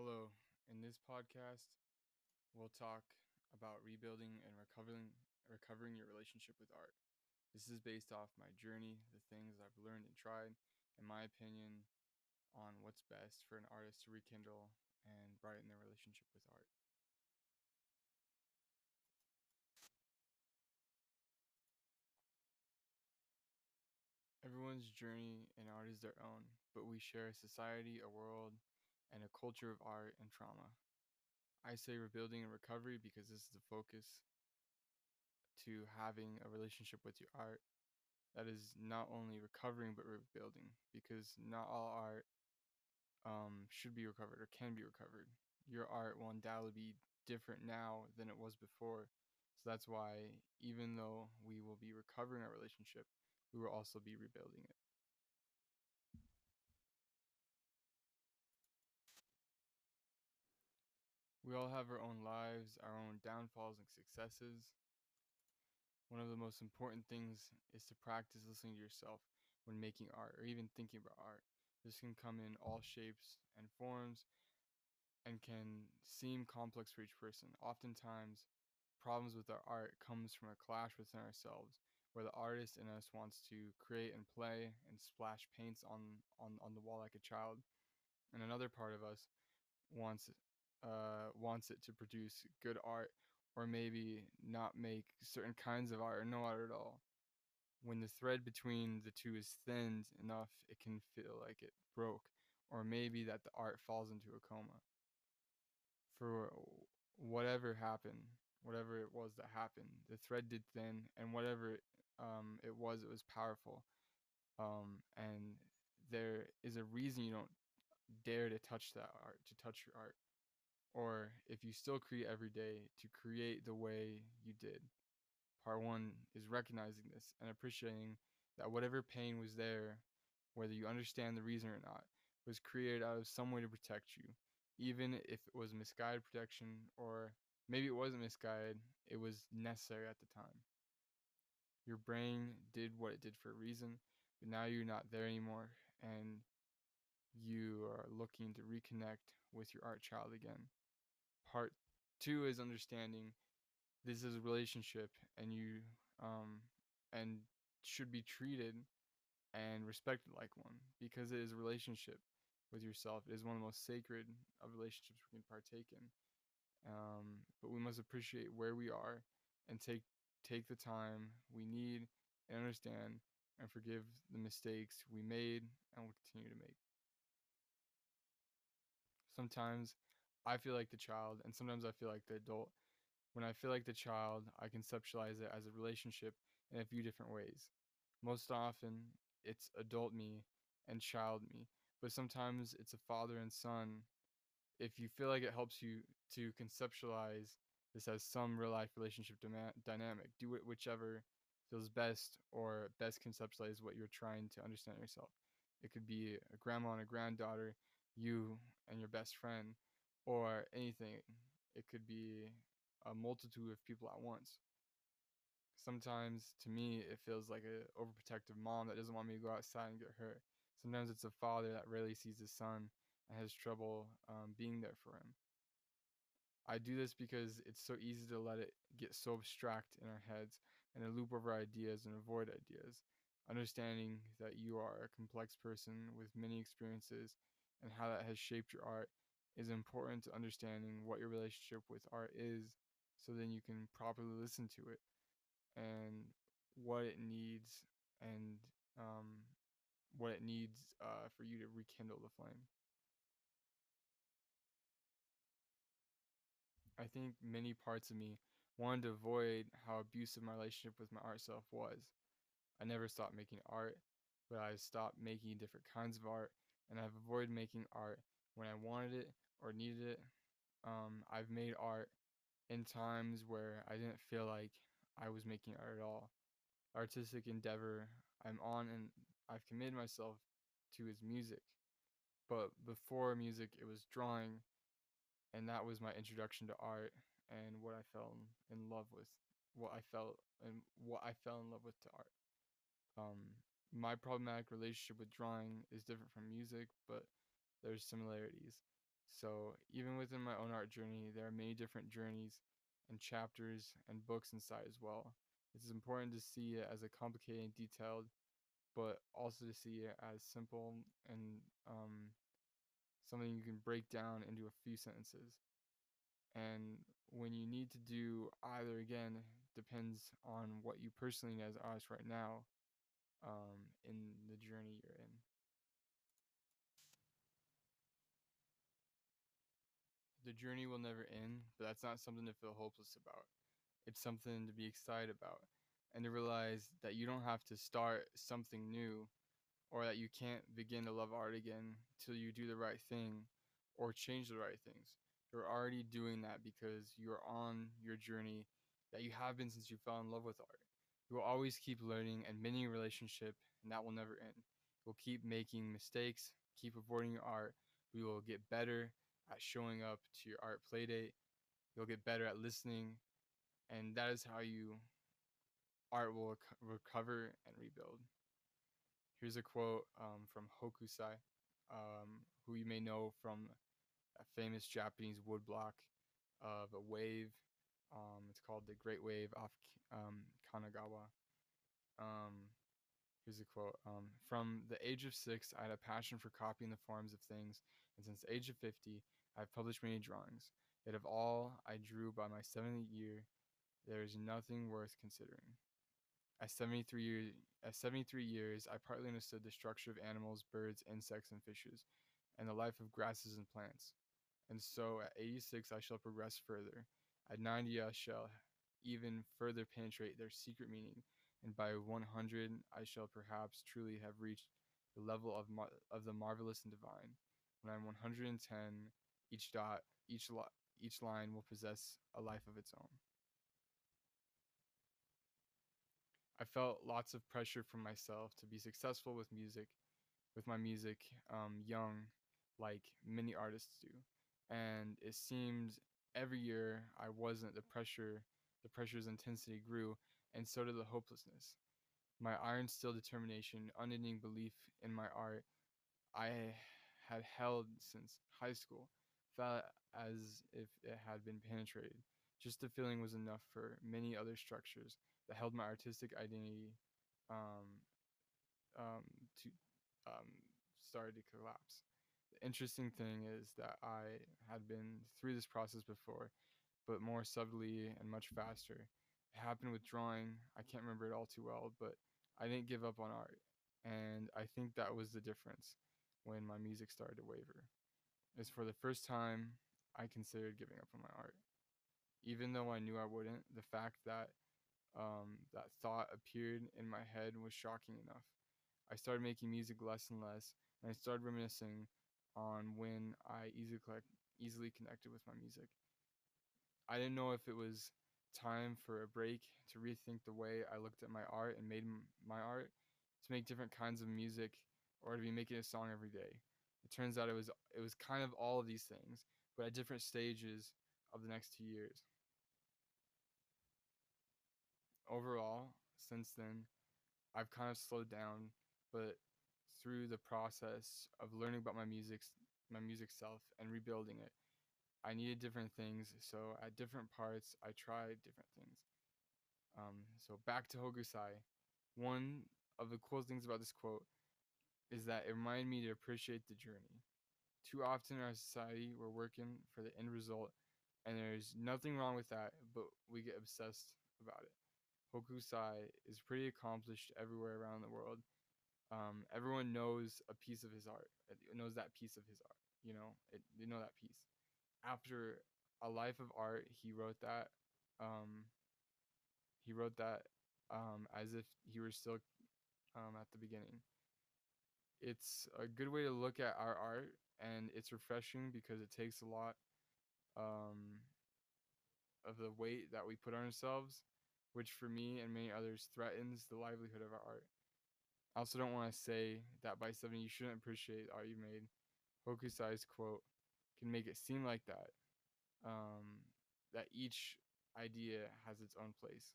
Hello. In this podcast, we'll talk about rebuilding and recovering recovering your relationship with art. This is based off my journey, the things I've learned and tried, and my opinion on what's best for an artist to rekindle and brighten their relationship with art. Everyone's journey in art is their own, but we share a society, a world, and a culture of art and trauma. I say rebuilding and recovery because this is the focus to having a relationship with your art that is not only recovering but rebuilding because not all art um, should be recovered or can be recovered. Your art will undoubtedly be different now than it was before. So that's why, even though we will be recovering our relationship, we will also be rebuilding it. We all have our own lives, our own downfalls and successes. One of the most important things is to practice listening to yourself when making art or even thinking about art. This can come in all shapes and forms and can seem complex for each person. Oftentimes, problems with our art comes from a clash within ourselves where the artist in us wants to create and play and splash paints on on, on the wall like a child and another part of us wants uh, wants it to produce good art or maybe not make certain kinds of art or no art at all. When the thread between the two is thinned enough, it can feel like it broke, or maybe that the art falls into a coma. For whatever happened, whatever it was that happened, the thread did thin, and whatever um, it was, it was powerful. Um, and there is a reason you don't dare to touch that art, to touch your art or if you still create every day to create the way you did. Part one is recognizing this and appreciating that whatever pain was there, whether you understand the reason or not, was created out of some way to protect you, even if it was misguided protection or maybe it wasn't misguided, it was necessary at the time. Your brain did what it did for a reason, but now you're not there anymore and you are looking to reconnect with your art child again part two is understanding this is a relationship and you um and should be treated and respected like one because it is a relationship with yourself. It is one of the most sacred of relationships we can partake in um, but we must appreciate where we are and take take the time we need and understand and forgive the mistakes we made and will continue to make. Sometimes I feel like the child, and sometimes I feel like the adult. When I feel like the child, I conceptualize it as a relationship in a few different ways. Most often, it's adult me and child me, but sometimes it's a father and son. If you feel like it helps you to conceptualize this as some real life relationship dynamic, do it whichever feels best or best conceptualize what you're trying to understand yourself. It could be a grandma and a granddaughter, you and your best friend or anything. It could be a multitude of people at once. Sometimes, to me, it feels like an overprotective mom that doesn't want me to go outside and get hurt. Sometimes it's a father that rarely sees his son and has trouble um, being there for him. I do this because it's so easy to let it get so abstract in our heads and to loop over ideas and avoid ideas. Understanding that you are a complex person with many experiences and how that has shaped your art is important to understanding what your relationship with art is so then you can properly listen to it and what it needs and um, what it needs uh, for you to rekindle the flame. I think many parts of me wanted to avoid how abusive my relationship with my art self was. I never stopped making art, but I stopped making different kinds of art, and I've avoided making art when I wanted it or needed it. Um, I've made art in times where I didn't feel like I was making art at all. Artistic endeavor I'm on and I've committed myself to is music. But before music, it was drawing, and that was my introduction to art and what I fell in love with, what I felt and what I fell in love with to art. Um, my problematic relationship with drawing is different from music, but there's similarities. So, even within my own art journey, there are many different journeys and chapters and books inside as well. It's important to see it as a complicated and detailed, but also to see it as simple and um, something you can break down into a few sentences. And when you need to do either again depends on what you personally need as an artist right now um, in the journey you're in. The journey will never end, but that's not something to feel hopeless about. It's something to be excited about and to realize that you don't have to start something new or that you can't begin to love art again till you do the right thing or change the right things. You're already doing that because you're on your journey that you have been since you fell in love with art. You will always keep learning and mending a relationship, and that will never end. You'll keep making mistakes, keep avoiding your art. We will get better at showing up to your art playdate. You'll get better at listening, and that is how you art will rec- recover and rebuild. Here's a quote um, from Hokusai, um, who you may know from a famous Japanese woodblock of a wave. Um, it's called the Great Wave off um, Kanagawa. Um, here's a quote um, From the age of six, I had a passion for copying the forms of things, and since the age of 50, I've published many drawings. Yet of all I drew by my 70th year, there is nothing worth considering. At 73 years, at 73 years, I partly understood the structure of animals, birds, insects, and fishes, and the life of grasses and plants. And so at 86, I shall progress further. At 90, I shall even further penetrate their secret meaning. And by 100, I shall perhaps truly have reached the level of, mar- of the marvelous and divine. When I'm 110, each dot, each, li- each line will possess a life of its own. I felt lots of pressure from myself to be successful with music, with my music, um, young, like many artists do. And it seemed every year I wasn't, the pressure, the pressure's intensity grew, and so did the hopelessness. My iron still determination, unending belief in my art, I had held since high school, felt as if it had been penetrated. Just the feeling was enough for many other structures that held my artistic identity um, um, to um, started to collapse. The interesting thing is that I had been through this process before, but more subtly and much faster. It happened with drawing. I can't remember it all too well, but I didn't give up on art. And I think that was the difference when my music started to waver. Is for the first time I considered giving up on my art. Even though I knew I wouldn't, the fact that um, that thought appeared in my head was shocking enough. I started making music less and less, and I started reminiscing on when I easily collect, easily connected with my music. I didn't know if it was time for a break to rethink the way I looked at my art and made m- my art, to make different kinds of music, or to be making a song every day. It turns out it was it was kind of all of these things, but at different stages of the next two years overall, since then, I've kind of slowed down, but through the process of learning about my music, my music self, and rebuilding it, I needed different things. So at different parts, I tried different things. Um, so back to Hokusai. One of the cool things about this quote is that it reminded me to appreciate the journey. Too often in our society, we're working for the end result, and there's nothing wrong with that, but we get obsessed about it. Hokusai is pretty accomplished everywhere around the world. Um, everyone knows a piece of his art, uh, knows that piece of his art. You know, it, they know that piece. After a life of art, he wrote that. Um, he wrote that um, as if he were still um, at the beginning. It's a good way to look at our art, and it's refreshing because it takes a lot um, of the weight that we put on ourselves which for me and many others threatens the livelihood of our art. I also don't want to say that by 70 you shouldn't appreciate art you made. Hokusai's quote can make it seem like that, um, that each idea has its own place.